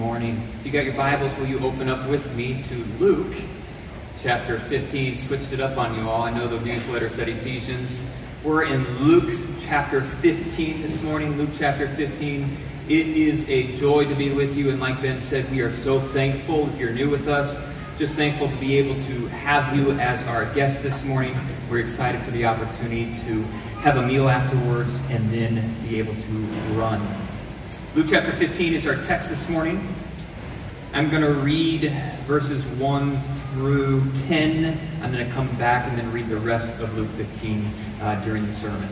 morning. If you got your Bibles, will you open up with me to Luke chapter 15? Switched it up on you all. I know the newsletter said Ephesians. We're in Luke chapter 15 this morning. Luke chapter 15. It is a joy to be with you. And like Ben said, we are so thankful if you're new with us. Just thankful to be able to have you as our guest this morning. We're excited for the opportunity to have a meal afterwards and then be able to run Luke chapter 15 is our text this morning. I'm going to read verses 1 through 10. I'm going to come back and then read the rest of Luke 15 uh, during the sermon.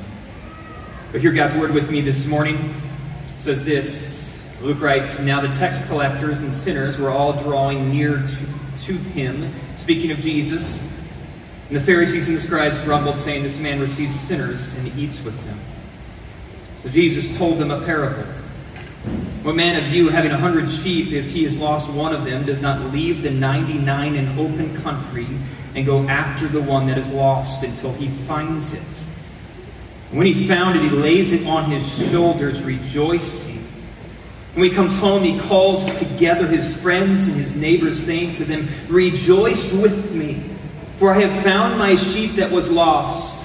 But hear God's word with me this morning. It says this Luke writes, Now the tax collectors and sinners were all drawing near to, to him, speaking of Jesus. And the Pharisees and the scribes grumbled, saying, This man receives sinners and eats with them. So Jesus told them a parable. What man of you, having a hundred sheep, if he has lost one of them, does not leave the ninety nine in open country and go after the one that is lost until he finds it? When he found it, he lays it on his shoulders, rejoicing. When he comes home, he calls together his friends and his neighbors, saying to them, Rejoice with me, for I have found my sheep that was lost.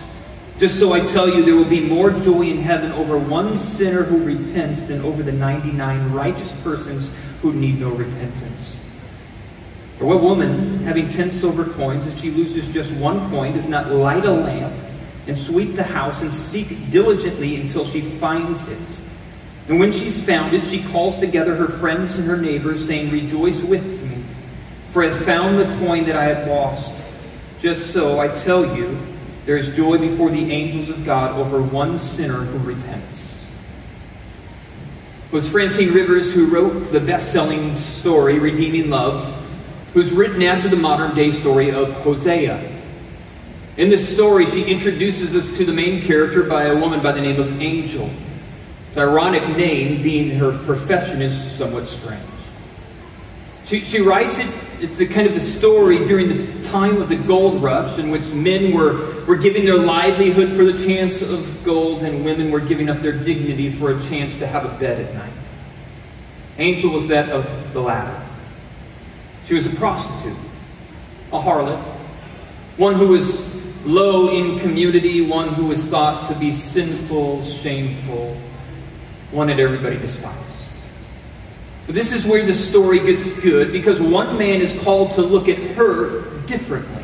Just so I tell you, there will be more joy in heaven over one sinner who repents than over the 99 righteous persons who need no repentance. Or what woman, having 10 silver coins, if she loses just one coin, does not light a lamp and sweep the house and seek diligently until she finds it? And when she's found it, she calls together her friends and her neighbors, saying, Rejoice with me, for I have found the coin that I had lost. Just so I tell you, there is joy before the angels of God over one sinner who repents. It was Francine Rivers who wrote the best selling story, Redeeming Love, who's written after the modern day story of Hosea. In this story, she introduces us to the main character by a woman by the name of Angel. The ironic name being her profession is somewhat strange. She, she writes it it's the kind of the story during the time of the gold rush in which men were, were giving their livelihood for the chance of gold and women were giving up their dignity for a chance to have a bed at night. Angel was that of the latter. She was a prostitute, a harlot, one who was low in community, one who was thought to be sinful, shameful, one that everybody despised. This is where the story gets good because one man is called to look at her differently.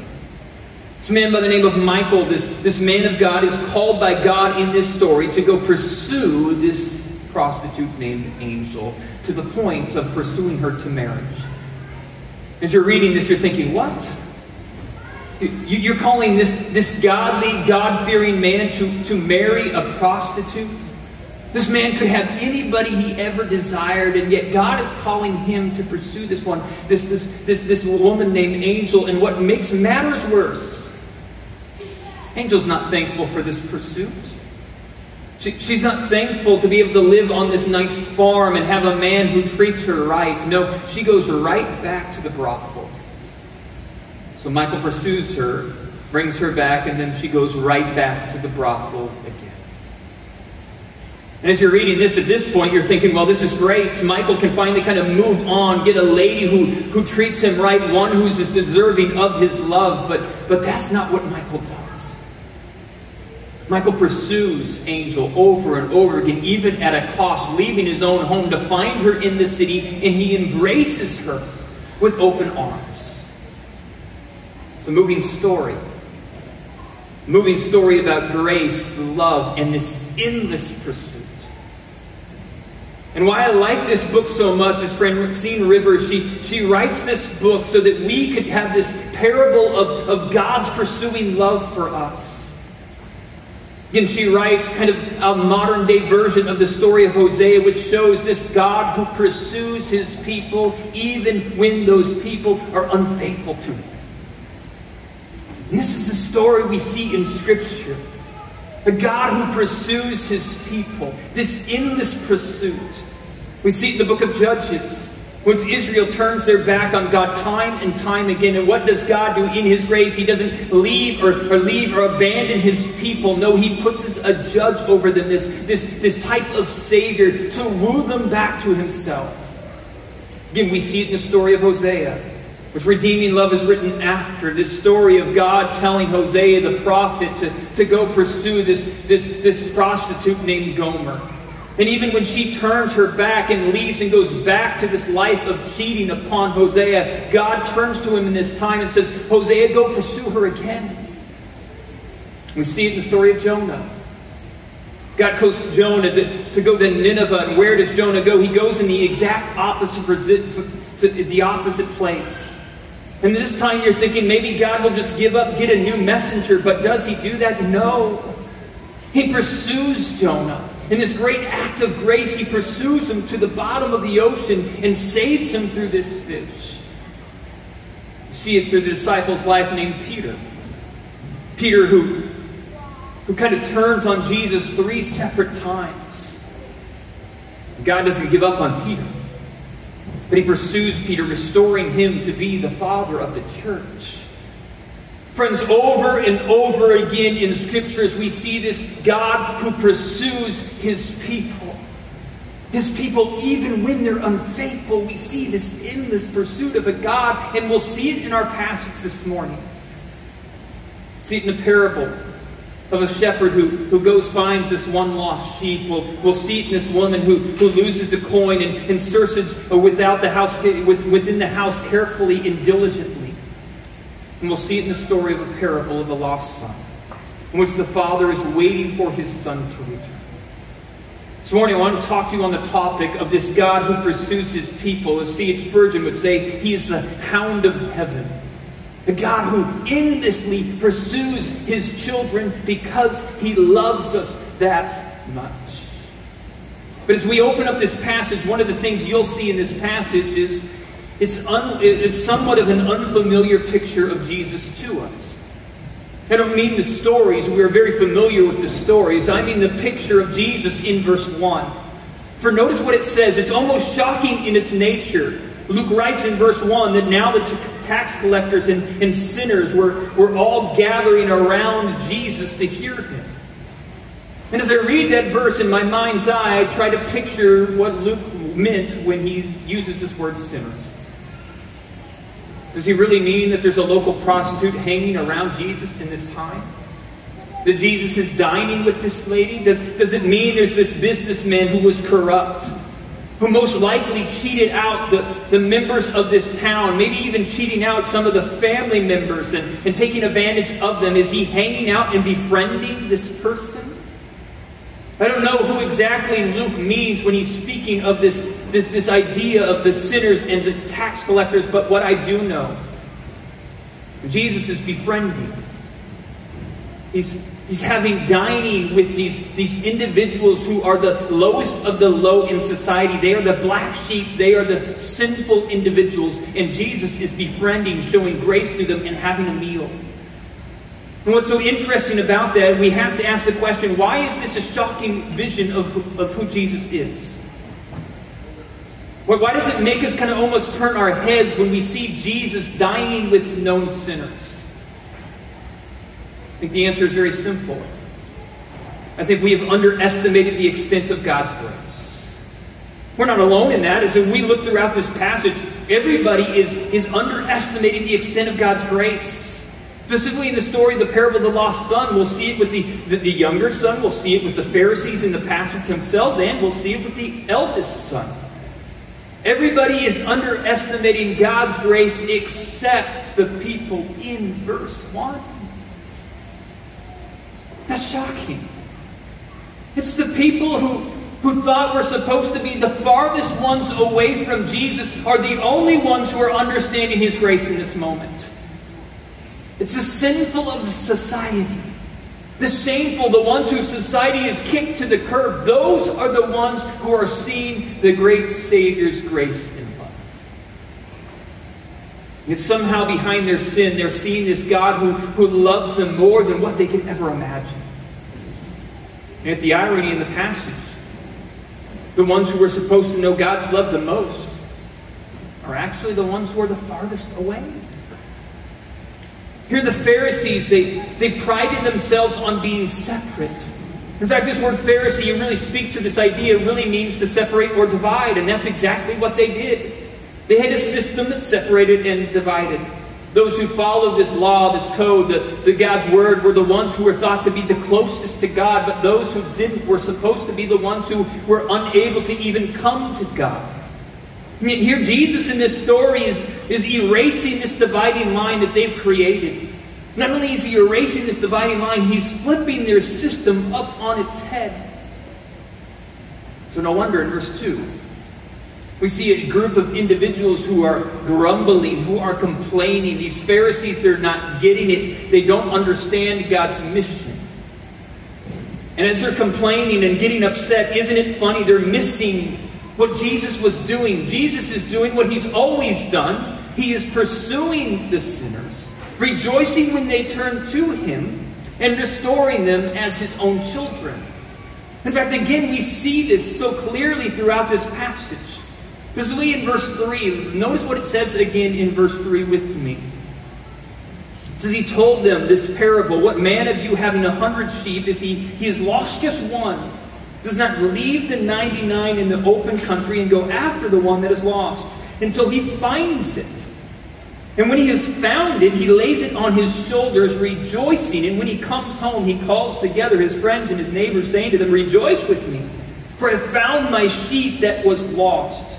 This man by the name of Michael, this, this man of God, is called by God in this story to go pursue this prostitute named Angel to the point of pursuing her to marriage. As you're reading this, you're thinking, what? You're calling this, this godly, God fearing man to, to marry a prostitute? This man could have anybody he ever desired, and yet God is calling him to pursue this one, this, this, this, this woman named Angel. And what makes matters worse, Angel's not thankful for this pursuit. She, she's not thankful to be able to live on this nice farm and have a man who treats her right. No, she goes right back to the brothel. So Michael pursues her, brings her back, and then she goes right back to the brothel again. And as you're reading this at this point, you're thinking, well, this is great. Michael can finally kind of move on, get a lady who, who treats him right, one who's deserving of his love. But, but that's not what Michael does. Michael pursues Angel over and over again, even at a cost, leaving his own home to find her in the city, and he embraces her with open arms. It's a moving story. Moving story about grace, love, and this endless pursuit. And why I like this book so much is friend Francine Rivers, she, she writes this book so that we could have this parable of, of God's pursuing love for us. Again, she writes kind of a modern day version of the story of Hosea, which shows this God who pursues his people even when those people are unfaithful to him. And this is the story we see in Scripture. A God who pursues his people, this endless pursuit. We see it in the book of Judges. Once Israel turns their back on God time and time again, and what does God do in His grace? He doesn't leave or, or leave or abandon His people. No, He puts us a judge over them, this, this, this type of Savior to woo them back to Himself. Again, we see it in the story of Hosea, which redeeming love is written after. This story of God telling Hosea the prophet to, to go pursue this, this, this prostitute named Gomer. And even when she turns her back and leaves and goes back to this life of cheating upon Hosea, God turns to him in this time and says, Hosea, go pursue her again. We see it in the story of Jonah. God calls Jonah to, to go to Nineveh, and where does Jonah go? He goes in the exact opposite to the opposite place. And this time you're thinking maybe God will just give up, get a new messenger, but does he do that? No. He pursues Jonah. In this great act of grace, he pursues him to the bottom of the ocean and saves him through this fish. You see it through the disciple's life named Peter. Peter, who, who kind of turns on Jesus three separate times. God doesn't give up on Peter, but he pursues Peter, restoring him to be the father of the church. Friends, over and over again in the scriptures, we see this God who pursues his people. His people, even when they're unfaithful, we see this endless pursuit of a God, and we'll see it in our passage this morning. See it in the parable of a shepherd who, who goes finds this one lost sheep. We'll, we'll see it in this woman who, who loses a coin and, and searches uh, without the house, within the house carefully and diligently. And we'll see it in the story of a parable of the lost son, in which the father is waiting for his son to return. This morning, I want to talk to you on the topic of this God who pursues his people. As C.H. Spurgeon would say, he is the hound of heaven. The God who endlessly pursues his children because he loves us that much. But as we open up this passage, one of the things you'll see in this passage is it's, un, it's somewhat of an unfamiliar picture of Jesus to us. I don't mean the stories. We are very familiar with the stories. I mean the picture of Jesus in verse 1. For notice what it says. It's almost shocking in its nature. Luke writes in verse 1 that now the tax collectors and, and sinners were, were all gathering around Jesus to hear him. And as I read that verse in my mind's eye, I try to picture what Luke meant when he uses this word sinners. Does he really mean that there's a local prostitute hanging around Jesus in this time? That Jesus is dining with this lady? Does, does it mean there's this businessman who was corrupt? Who most likely cheated out the, the members of this town, maybe even cheating out some of the family members and, and taking advantage of them? Is he hanging out and befriending this person? I don't know who exactly Luke means when he's speaking of this this, this idea of the sinners and the tax collectors, but what I do know, Jesus is befriending. He's, he's having dining with these, these individuals who are the lowest of the low in society. They are the black sheep, they are the sinful individuals, and Jesus is befriending, showing grace to them, and having a meal. And what's so interesting about that, we have to ask the question why is this a shocking vision of, of who Jesus is? Why does it make us kind of almost turn our heads when we see Jesus dining with known sinners? I think the answer is very simple. I think we have underestimated the extent of God's grace. We're not alone in that. As we look throughout this passage, everybody is, is underestimating the extent of God's grace. Specifically in the story of the parable of the lost son, we'll see it with the, the, the younger son, we'll see it with the Pharisees and the pastors themselves, and we'll see it with the eldest son. Everybody is underestimating God's grace except the people in verse 1. That's shocking. It's the people who, who thought were supposed to be the farthest ones away from Jesus are the only ones who are understanding his grace in this moment. It's the sinful of society the shameful, the ones whose society is kicked to the curb, those are the ones who are seeing the great Savior's grace Yet somehow behind their sin, they're seeing this God who, who loves them more than what they can ever imagine. And at the irony in the passage, the ones who were supposed to know God's love the most are actually the ones who are the farthest away. Here, the Pharisees, they, they prided themselves on being separate. In fact, this word Pharisee really speaks to this idea. It really means to separate or divide, and that's exactly what they did. They had a system that separated and divided. Those who followed this law, this code, the, the God's word, were the ones who were thought to be the closest to God, but those who didn't were supposed to be the ones who were unable to even come to God. here, Jesus in this story is, is erasing this dividing line that they've created. Not only is he erasing this dividing line, he's flipping their system up on its head. So, no wonder in verse 2, we see a group of individuals who are grumbling, who are complaining. These Pharisees, they're not getting it. They don't understand God's mission. And as they're complaining and getting upset, isn't it funny? They're missing what Jesus was doing. Jesus is doing what he's always done. He is pursuing the sinners, rejoicing when they turn to him, and restoring them as his own children. In fact, again, we see this so clearly throughout this passage. Specifically in verse 3, notice what it says again in verse 3 with me. It says, He told them this parable What man of you having a hundred sheep, if he, he has lost just one, does not leave the 99 in the open country and go after the one that is lost until he finds it? And when he has found it, he lays it on his shoulders, rejoicing. And when he comes home, he calls together his friends and his neighbors, saying to them, Rejoice with me, for I found my sheep that was lost.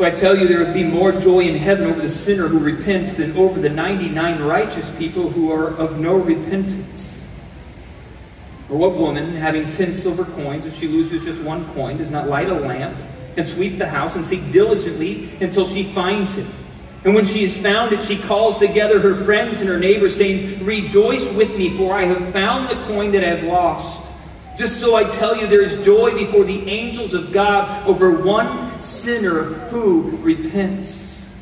So I tell you, there will be more joy in heaven over the sinner who repents than over the 99 righteous people who are of no repentance. Or what woman, having ten silver coins, if she loses just one coin, does not light a lamp and sweep the house and seek diligently until she finds it? And when she has found it, she calls together her friends and her neighbors, saying, Rejoice with me, for I have found the coin that I have lost. Just so I tell you, there is joy before the angels of God over one sinner who repents.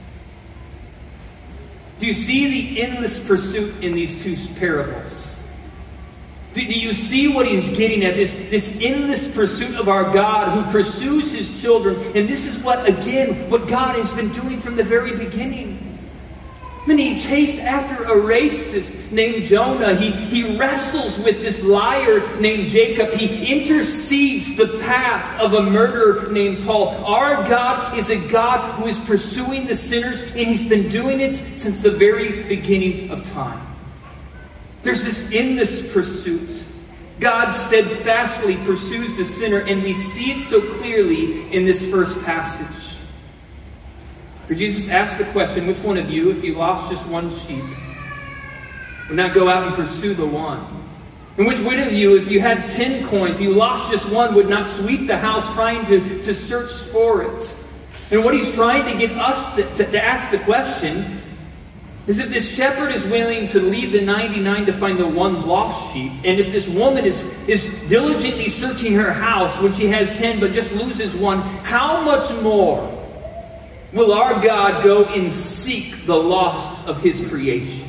Do you see the endless pursuit in these two parables? Do, do you see what he's getting at? This, this endless pursuit of our God who pursues his children. And this is what, again, what God has been doing from the very beginning. And he chased after a racist named Jonah. He, he wrestles with this liar named Jacob. He intercedes the path of a murderer named Paul. Our God is a God who is pursuing the sinners, and he's been doing it since the very beginning of time. There's this endless pursuit. God steadfastly pursues the sinner, and we see it so clearly in this first passage. For Jesus asked the question, which one of you, if you lost just one sheep, would not go out and pursue the one? And which one of you, if you had ten coins, you lost just one, would not sweep the house trying to, to search for it? And what he's trying to get us to, to, to ask the question is if this shepherd is willing to leave the 99 to find the one lost sheep, and if this woman is, is diligently searching her house when she has 10 but just loses one, how much more Will our God go and seek the lost of his creation?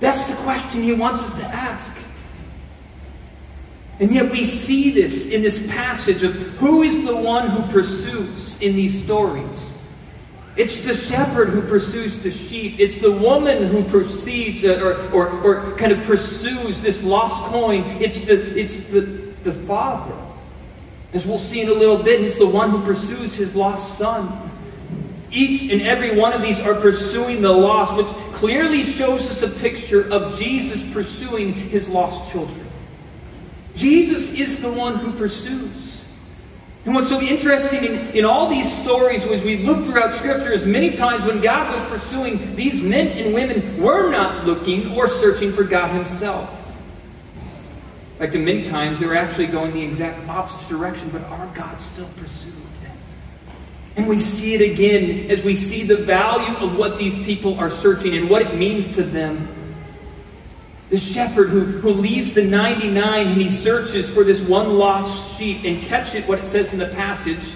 That's the question he wants us to ask. And yet we see this in this passage of who is the one who pursues in these stories. It's the shepherd who pursues the sheep. It's the woman who proceeds uh, or, or, or kind of pursues this lost coin. It's the, it's the, the father as we'll see in a little bit, he's the one who pursues his lost son. Each and every one of these are pursuing the lost, which clearly shows us a picture of Jesus pursuing his lost children. Jesus is the one who pursues. And what's so interesting in, in all these stories as we look throughout Scripture is many times when God was pursuing, these men and women were not looking or searching for God Himself fact, many times they were actually going the exact opposite direction, but our God still pursued. And we see it again as we see the value of what these people are searching and what it means to them. The shepherd who, who leaves the 99 and he searches for this one lost sheep and catch it, what it says in the passage,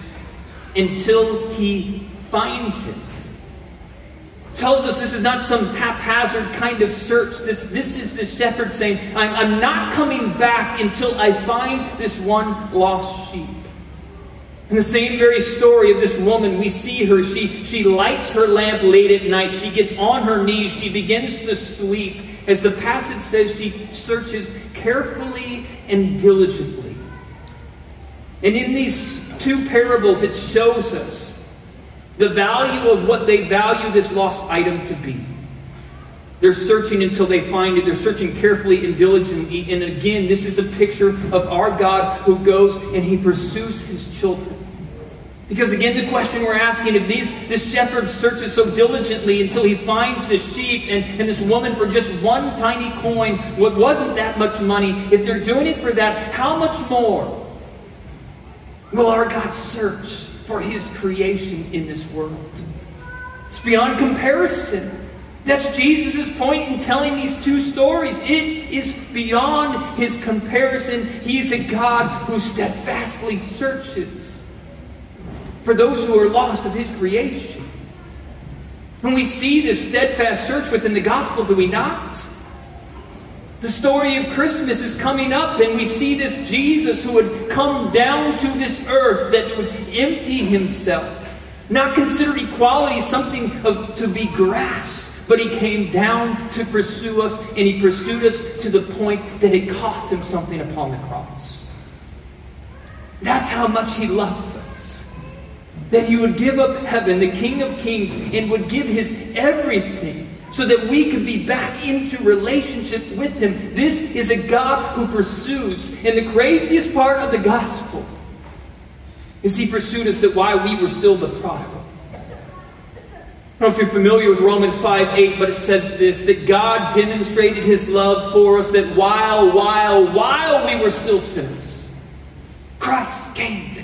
until he finds it tells us this is not some haphazard kind of search. This, this is the shepherd saying, I'm, I'm not coming back until I find this one lost sheep. In the same very story of this woman, we see her. She, she lights her lamp late at night. She gets on her knees. She begins to sweep. As the passage says, she searches carefully and diligently. And in these two parables, it shows us the value of what they value this lost item to be. They're searching until they find it. They're searching carefully and diligently. And again, this is a picture of our God who goes and he pursues his children. Because again, the question we're asking if these, this shepherd searches so diligently until he finds this sheep and, and this woman for just one tiny coin, what wasn't that much money, if they're doing it for that, how much more will our God search for his creation in this world? It's beyond comparison. That's Jesus' point in telling these two stories. It is beyond his comparison. He is a God who steadfastly searches for those who are lost of his creation. When we see this steadfast search within the gospel, do we not? The story of Christmas is coming up, and we see this Jesus who would come down to this earth that would empty himself, not consider equality something of, to be grasped but he came down to pursue us, and he pursued us to the point that it cost him something upon the cross. That's how much he loves us. That he would give up heaven, the King of Kings, and would give his everything so that we could be back into relationship with him. This is a God who pursues. And the craziest part of the gospel is he pursued us that while we were still the prodigal, I don't know if you're familiar with Romans 5 8, but it says this that God demonstrated his love for us, that while, while, while we were still sinners, Christ came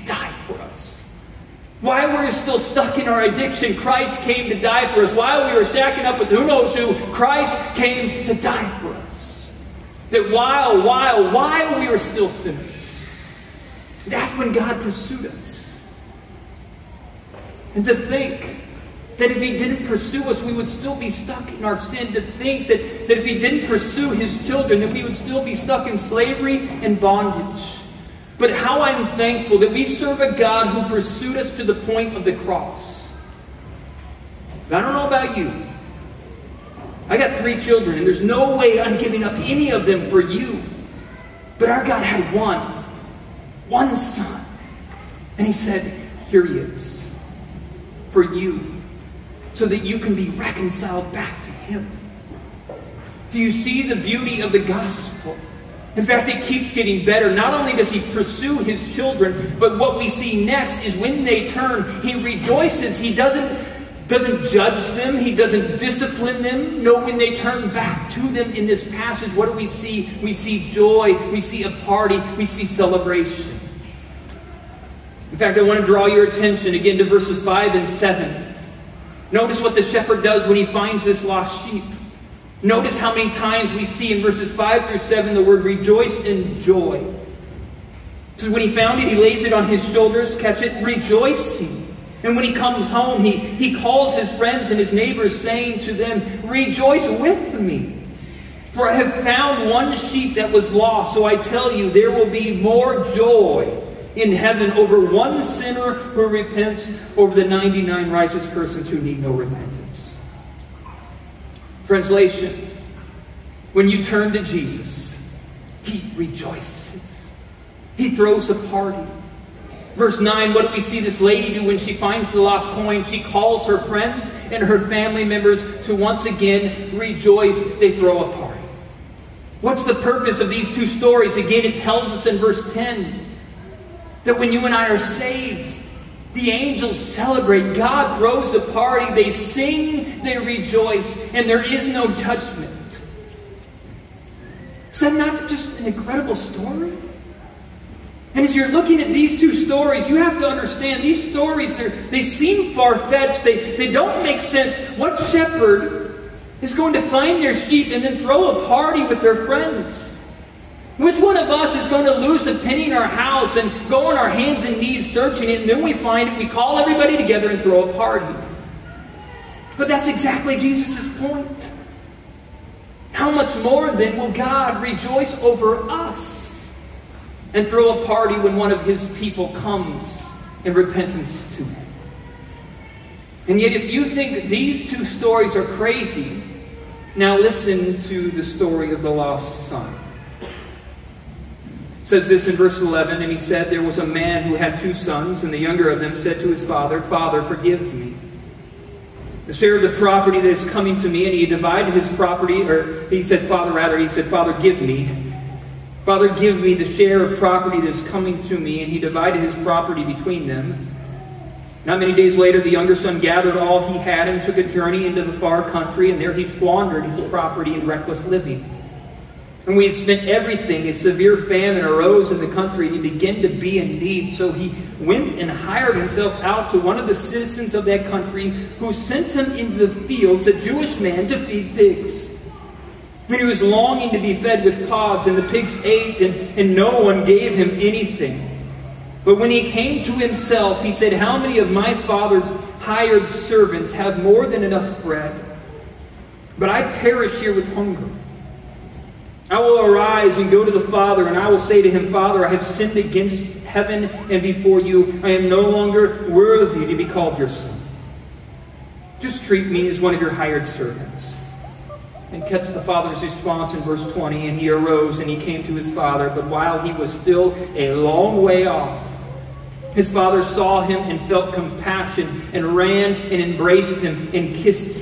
While we were still stuck in our addiction, Christ came to die for us. While we were shacking up with who knows who, Christ came to die for us. That while, while, while we were still sinners, that's when God pursued us. And to think that if he didn't pursue us, we would still be stuck in our sin. To think that, that if he didn't pursue his children, that we would still be stuck in slavery and bondage. But how I'm thankful that we serve a God who pursued us to the point of the cross. I don't know about you. I got three children, and there's no way I'm giving up any of them for you. But our God had one, one son. And he said, Here he is, for you so that you can be reconciled back to Him. Do you see the beauty of the gospel? In fact, it keeps getting better. Not only does he pursue his children, but what we see next is when they turn, he rejoices. He doesn't, doesn't judge them, he doesn't discipline them. No, when they turn back to them in this passage, what do we see? We see joy, we see a party, we see celebration. In fact, I want to draw your attention again to verses 5 and 7. Notice what the shepherd does when he finds this lost sheep. Notice how many times we see in verses 5 through 7 the word rejoice and joy. So when he found it, he lays it on his shoulders, catch it, rejoicing. And when he comes home, he, he calls his friends and his neighbors, saying to them, Rejoice with me. For I have found one sheep that was lost. So I tell you, there will be more joy in heaven over one sinner who repents over the 99 righteous persons who need no repentance. Translation When you turn to Jesus, he rejoices, he throws a party. Verse 9, what do we see this lady do when she finds the lost coin? She calls her friends and her family members to once again rejoice. They throw a party. What's the purpose of these two stories? Again, it tells us in verse 10 that when you and I are saved, the angels celebrate. God throws a party. They sing, they rejoice, and there is no judgment. Is that not just an incredible story? And as you're looking at these two stories, you have to understand these stories, they seem far fetched. They, they don't make sense. What shepherd is going to find their sheep and then throw a party with their friends? Which one of us is going to lose a penny in our house and go on our hands and knees searching it, and then we find it, we call everybody together and throw a party? But that's exactly Jesus' point. How much more then will God rejoice over us and throw a party when one of his people comes in repentance to him? And yet, if you think these two stories are crazy, now listen to the story of the lost son says this in verse 11 and he said there was a man who had two sons and the younger of them said to his father father forgive me the share of the property that is coming to me, and he divided his property, or he said, Father, rather, he said, Father, give me. Father, give me the share of property that is coming to me, and he divided his property between them. Not many days later, the younger son gathered all he had and took a journey into the far country, and there he squandered his property in reckless living. And we had spent everything. A severe famine arose in the country, and he began to be in need. So he went and hired himself out to one of the citizens of that country, who sent him into the fields, a Jewish man, to feed pigs. And he was longing to be fed with pods, and the pigs ate, and, and no one gave him anything. But when he came to himself, he said, How many of my father's hired servants have more than enough bread? But I perish here with hunger. I will arise and go to the Father, and I will say to him, Father, I have sinned against heaven and before you. I am no longer worthy to be called your son. Just treat me as one of your hired servants. And catch the father's response in verse 20. And he arose and he came to his father, but while he was still a long way off, his father saw him and felt compassion and ran and embraced him and kissed him.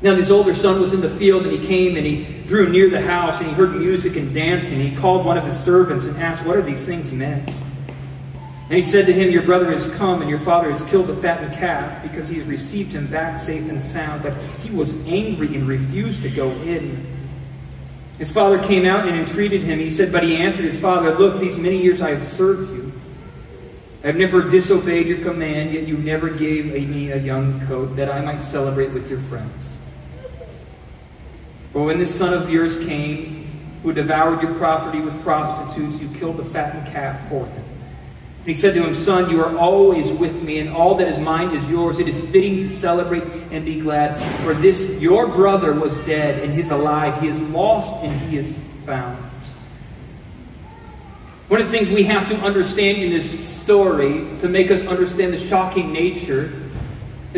Now, this older son was in the field, and he came and he drew near the house, and he heard music and dancing. He called one of his servants and asked, What are these things meant? And he said to him, Your brother has come, and your father has killed the fattened calf, because he has received him back safe and sound. But he was angry and refused to go in. His father came out and entreated him. He said, But he answered his father, Look, these many years I have served you. I have never disobeyed your command, yet you never gave me a young coat that I might celebrate with your friends. For when this son of yours came, who devoured your property with prostitutes, you killed the fattened calf for him. And he said to him, Son, you are always with me, and all that is mine is yours. It is fitting to celebrate and be glad. For this your brother was dead, and he is alive. He is lost, and he is found. One of the things we have to understand in this story to make us understand the shocking nature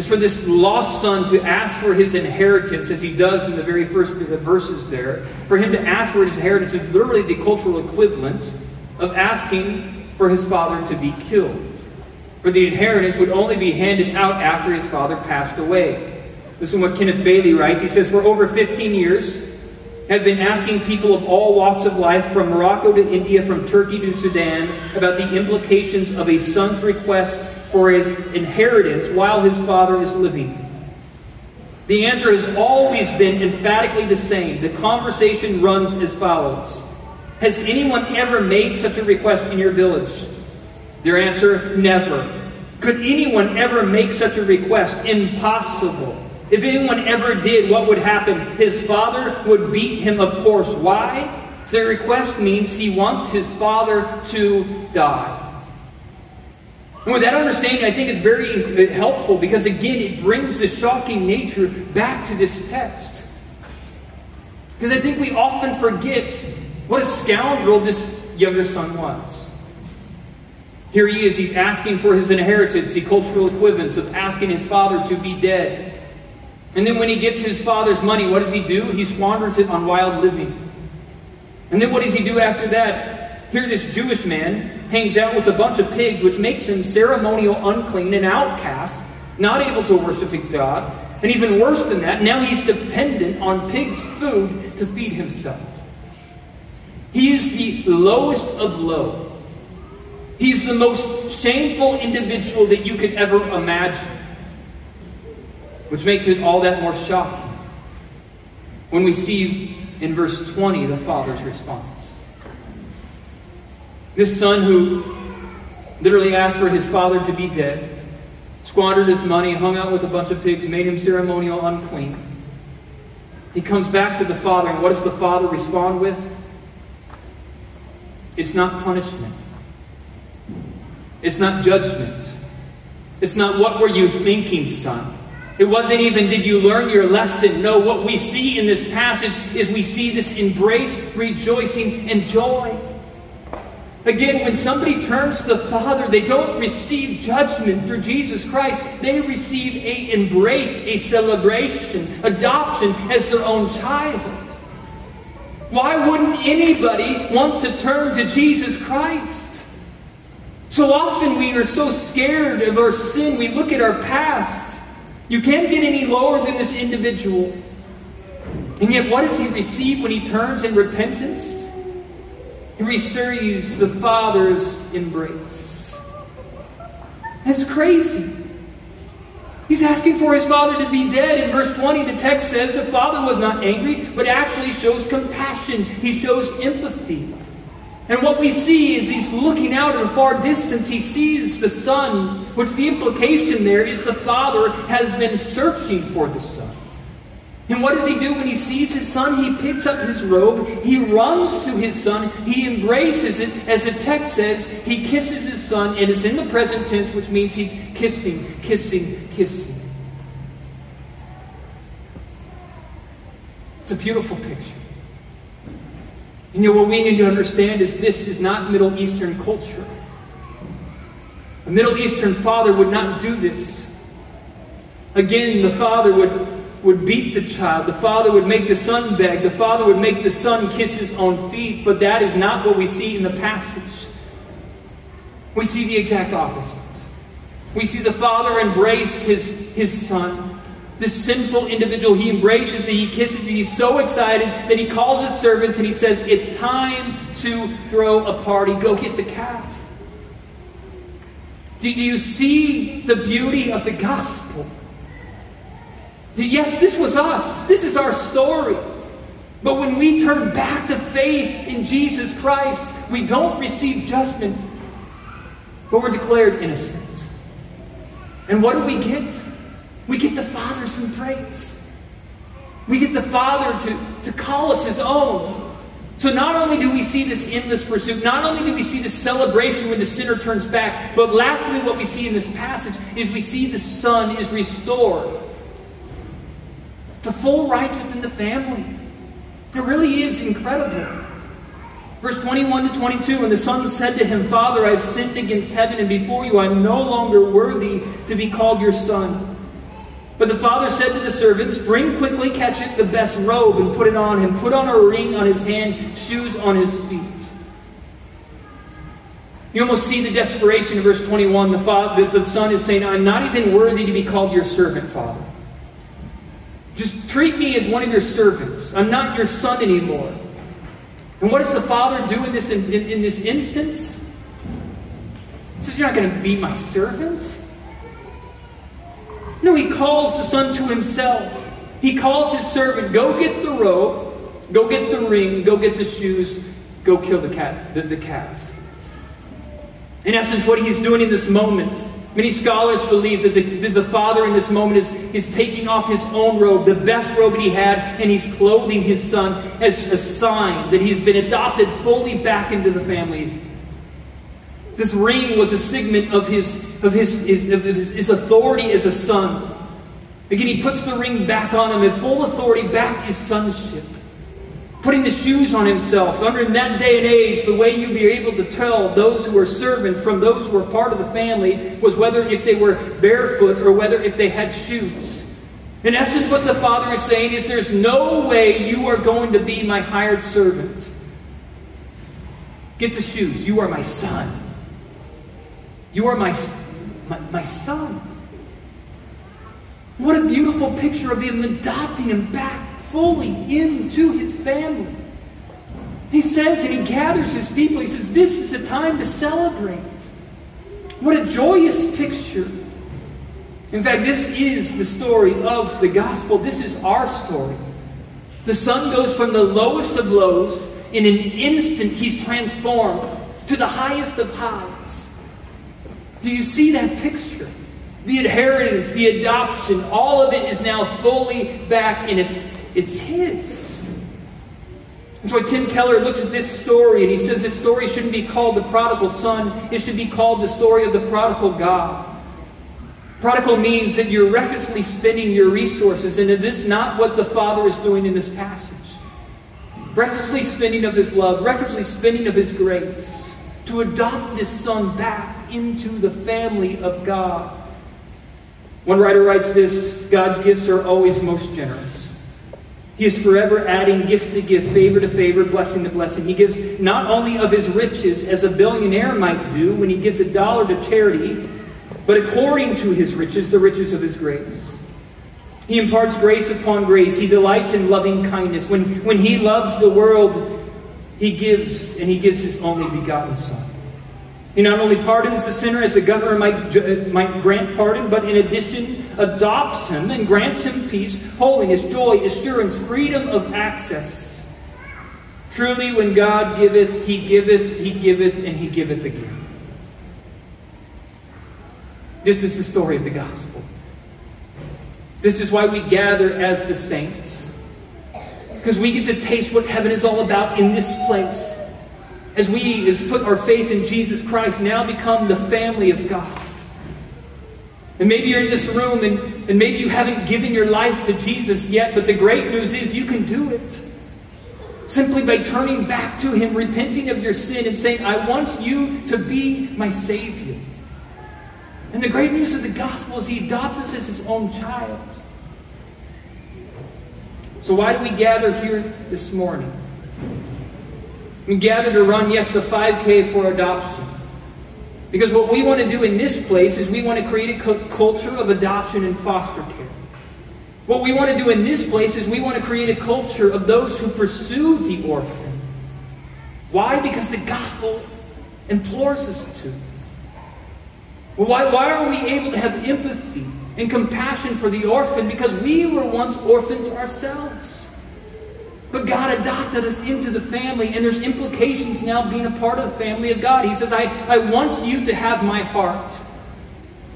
is for this lost son to ask for his inheritance, as he does in the very first verses there. For him to ask for his inheritance is literally the cultural equivalent of asking for his father to be killed. For the inheritance would only be handed out after his father passed away. This is what Kenneth Bailey writes. He says, For over 15 years, have been asking people of all walks of life, from Morocco to India, from Turkey to Sudan, about the implications of a son's request for his inheritance while his father is living? The answer has always been emphatically the same. The conversation runs as follows Has anyone ever made such a request in your village? Their answer never. Could anyone ever make such a request? Impossible. If anyone ever did, what would happen? His father would beat him, of course. Why? The request means he wants his father to die. And with that understanding, I think it's very helpful because, again, it brings the shocking nature back to this text. Because I think we often forget what a scoundrel this younger son was. Here he is, he's asking for his inheritance, the cultural equivalence of asking his father to be dead. And then when he gets his father's money, what does he do? He squanders it on wild living. And then what does he do after that? Here, this Jewish man hangs out with a bunch of pigs, which makes him ceremonial unclean, an outcast, not able to worship his God. And even worse than that, now he's dependent on pigs' food to feed himself. He is the lowest of low. He's the most shameful individual that you could ever imagine. Which makes it all that more shocking when we see in verse 20 the father's response. This son who literally asked for his father to be dead, squandered his money, hung out with a bunch of pigs, made him ceremonial unclean. He comes back to the father, and what does the father respond with? It's not punishment. It's not judgment. It's not what were you thinking, son. It wasn't even, did you learn your lesson? No, what we see in this passage is we see this embrace, rejoicing, and joy. Again, when somebody turns to the Father, they don't receive judgment through Jesus Christ. They receive a embrace, a celebration, adoption as their own child. Why wouldn't anybody want to turn to Jesus Christ? So often we are so scared of our sin, we look at our past. You can't get any lower than this individual. And yet, what does he receive when he turns in repentance? He receives the Father's embrace. That's crazy. He's asking for his father to be dead. In verse 20, the text says the father was not angry, but actually shows compassion. He shows empathy. And what we see is he's looking out at a far distance. He sees the son, which the implication there is the father has been searching for the son. And what does he do when he sees his son? He picks up his robe, he runs to his son, he embraces it. As the text says, he kisses his son, and it's in the present tense, which means he's kissing, kissing, kissing. It's a beautiful picture. And you know what we need to understand is this is not Middle Eastern culture. A Middle Eastern father would not do this. Again, the father would would beat the child. The father would make the son beg. The father would make the son kiss his own feet. But that is not what we see in the passage. We see the exact opposite. We see the father embrace his, his son. This sinful individual, he embraces it, he kisses it, he's so excited that he calls his servants and he says, It's time to throw a party. Go get the calf. Do you see the beauty of the gospel? Yes, this was us. This is our story. But when we turn back to faith in Jesus Christ, we don't receive judgment, but we're declared innocent. And what do we get? We get the Father's embrace. We get the Father to, to call us His own. So not only do we see this endless pursuit, not only do we see this celebration when the sinner turns back, but lastly, what we see in this passage is we see the Son is restored to full rights within the family. It really is incredible. Verse 21 to 22 And the son said to him, Father, I have sinned against heaven and before you. I am no longer worthy to be called your son. But the father said to the servants, Bring quickly, catch it, the best robe, and put it on him. Put on a ring on his hand, shoes on his feet. You almost see the desperation in verse 21. The, father, the son is saying, I'm not even worthy to be called your servant, Father. Treat me as one of your servants. I'm not your son anymore. And what does the father do in this, in, in, in this instance? He says, You're not going to be my servant? No, he calls the son to himself. He calls his servant, Go get the robe, go get the ring, go get the shoes, go kill the, cat, the, the calf. In essence, what he's doing in this moment Many scholars believe that the, that the father in this moment is, is taking off his own robe, the best robe that he had, and he's clothing his son as a sign that he's been adopted fully back into the family. This ring was a signet of his, of his, his, of his, his authority as a son. Again, he puts the ring back on him in full authority, back his sonship putting the shoes on himself. Under in that day and age, the way you'd be able to tell those who were servants from those who were part of the family was whether if they were barefoot or whether if they had shoes. In essence, what the father is saying is there's no way you are going to be my hired servant. Get the shoes. You are my son. You are my, my, my son. What a beautiful picture of him adopting him back fully into his family. He says, and he gathers his people, he says, This is the time to celebrate. What a joyous picture. In fact, this is the story of the gospel. This is our story. The son goes from the lowest of lows, in an instant, he's transformed to the highest of highs. Do you see that picture? The inheritance, the adoption, all of it is now fully back in its it's his. That's why Tim Keller looks at this story and he says this story shouldn't be called the prodigal son, it should be called the story of the prodigal God. Prodigal means that you're recklessly spending your resources, and is this not what the Father is doing in this passage? Recklessly spending of His love, recklessly spending of His grace to adopt this son back into the family of God. One writer writes this God's gifts are always most generous. He is forever adding gift to gift, favor to favor, blessing to blessing. He gives not only of his riches, as a billionaire might do when he gives a dollar to charity, but according to his riches, the riches of his grace. He imparts grace upon grace. He delights in loving kindness. When, when he loves the world, he gives, and he gives his only begotten Son. He not only pardons the sinner as a governor might, uh, might grant pardon, but in addition adopts him and grants him peace, holiness, joy, assurance, freedom of access. Truly, when God giveth, he giveth, he giveth, and he giveth again. This is the story of the gospel. This is why we gather as the saints. Because we get to taste what heaven is all about in this place. As we as put our faith in Jesus Christ, now become the family of God. And maybe you're in this room and, and maybe you haven't given your life to Jesus yet, but the great news is you can do it. Simply by turning back to Him, repenting of your sin, and saying, I want you to be my Savior. And the great news of the gospel is He adopts us as His own child. So, why do we gather here this morning? We gather to run, yes, a 5K for adoption. Because what we want to do in this place is we want to create a culture of adoption and foster care. What we want to do in this place is we want to create a culture of those who pursue the orphan. Why? Because the gospel implores us to. Well, why, why are we able to have empathy and compassion for the orphan? Because we were once orphans ourselves. But God adopted us into the family, and there's implications now being a part of the family of God. He says, I, I want you to have my heart.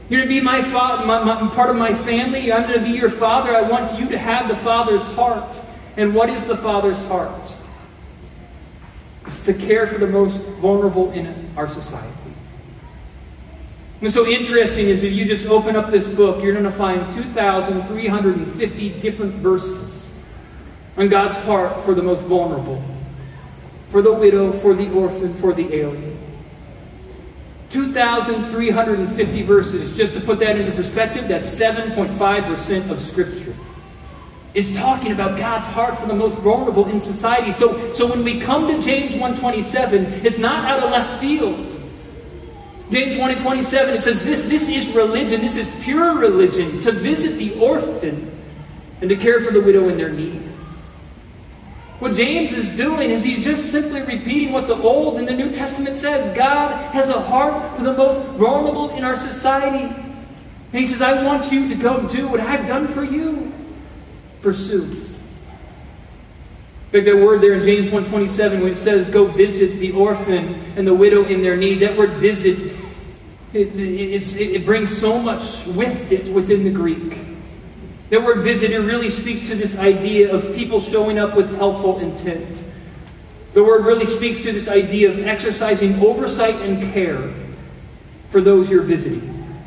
You're going to be my, father, my, my part of my family. I'm going to be your father. I want you to have the father's heart. And what is the father's heart? It's to care for the most vulnerable in our society. What's so interesting is if you just open up this book, you're going to find 2,350 different verses on God's heart for the most vulnerable, for the widow, for the orphan, for the alien. 2,350 verses, just to put that into perspective, that's 7.5% of Scripture, is talking about God's heart for the most vulnerable in society. So, so when we come to James 127, it's not out of left field. James 1.27, it says this, this is religion, this is pure religion, to visit the orphan and to care for the widow in their need. What James is doing is he's just simply repeating what the Old and the New Testament says. God has a heart for the most vulnerable in our society. And he says, I want you to go do what I've done for you. Pursue. In fact, that word there in James 1.27 when it says, go visit the orphan and the widow in their need, that word visit, it, it, it brings so much with it within the Greek. That word visitor really speaks to this idea of people showing up with helpful intent. The word really speaks to this idea of exercising oversight and care for those you're visiting.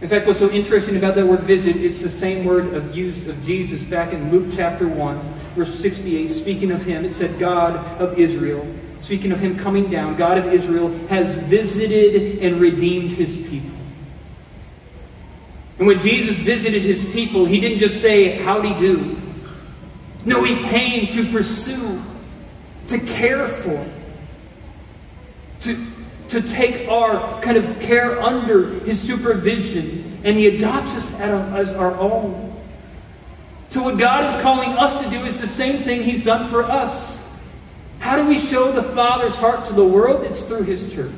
In fact, what's so interesting about that word visit, it's the same word of use of Jesus back in Luke chapter 1, verse 68. Speaking of him, it said, God of Israel. Speaking of him coming down, God of Israel has visited and redeemed his people. And when Jesus visited his people, he didn't just say, Howdy do. No, he came to pursue, to care for, to, to take our kind of care under his supervision, and he adopts us as our own. So, what God is calling us to do is the same thing he's done for us. How do we show the Father's heart to the world? It's through his church.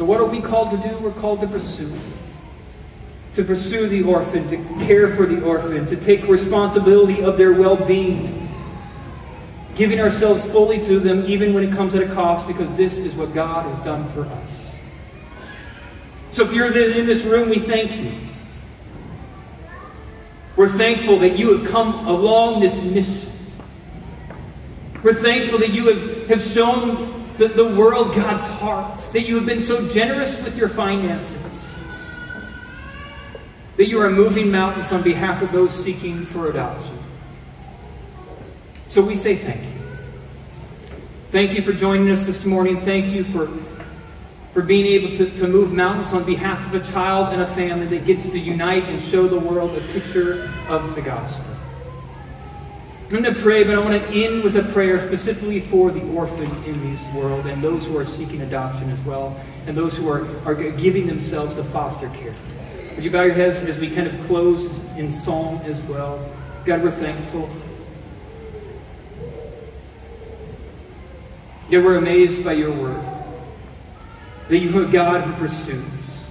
So, what are we called to do? We're called to pursue. To pursue the orphan, to care for the orphan, to take responsibility of their well being, giving ourselves fully to them, even when it comes at a cost, because this is what God has done for us. So, if you're in this room, we thank you. We're thankful that you have come along this mission. We're thankful that you have, have shown the, the world God's heart, that you have been so generous with your finances, that you are moving mountains on behalf of those seeking for adoption. So we say thank you. Thank you for joining us this morning. Thank you for, for being able to, to move mountains on behalf of a child and a family that gets to unite and show the world a picture of the gospel. I'm going to pray, but I want to end with a prayer specifically for the orphan in this world and those who are seeking adoption as well, and those who are, are giving themselves to foster care. Would you bow your heads as we kind of close in psalm as well? God, we're thankful Yet we're amazed by your word. That you are God who pursues.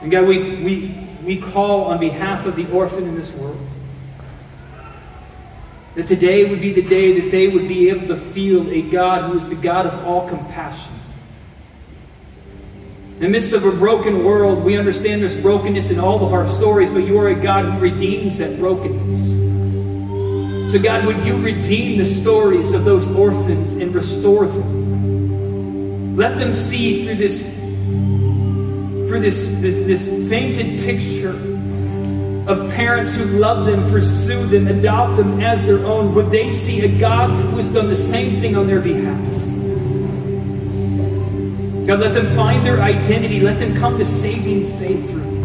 And God, we, we, we call on behalf of the orphan in this world that today would be the day that they would be able to feel a God who is the God of all compassion. In the midst of a broken world, we understand there's brokenness in all of our stories, but you are a God who redeems that brokenness. So, God, would you redeem the stories of those orphans and restore them? Let them see through this, through this, this, this fainted picture of parents who love them, pursue them, adopt them as their own. Would they see a God who has done the same thing on their behalf? God, let them find their identity. Let them come to saving faith through you.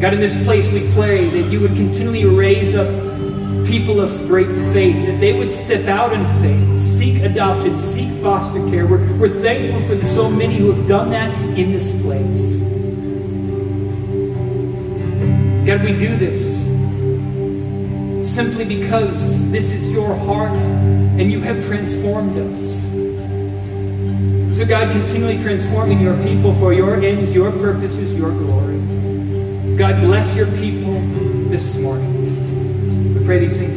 God, in this place we pray that you would continually raise up people of great faith, that they would step out in faith, seek adoption, seek foster care. We're, we're thankful for the so many who have done that in this place. God, we do this simply because this is your heart and you have transformed us. So, God, continually transforming your people for your ends, your purposes, your glory. God bless your people this morning. We pray these things.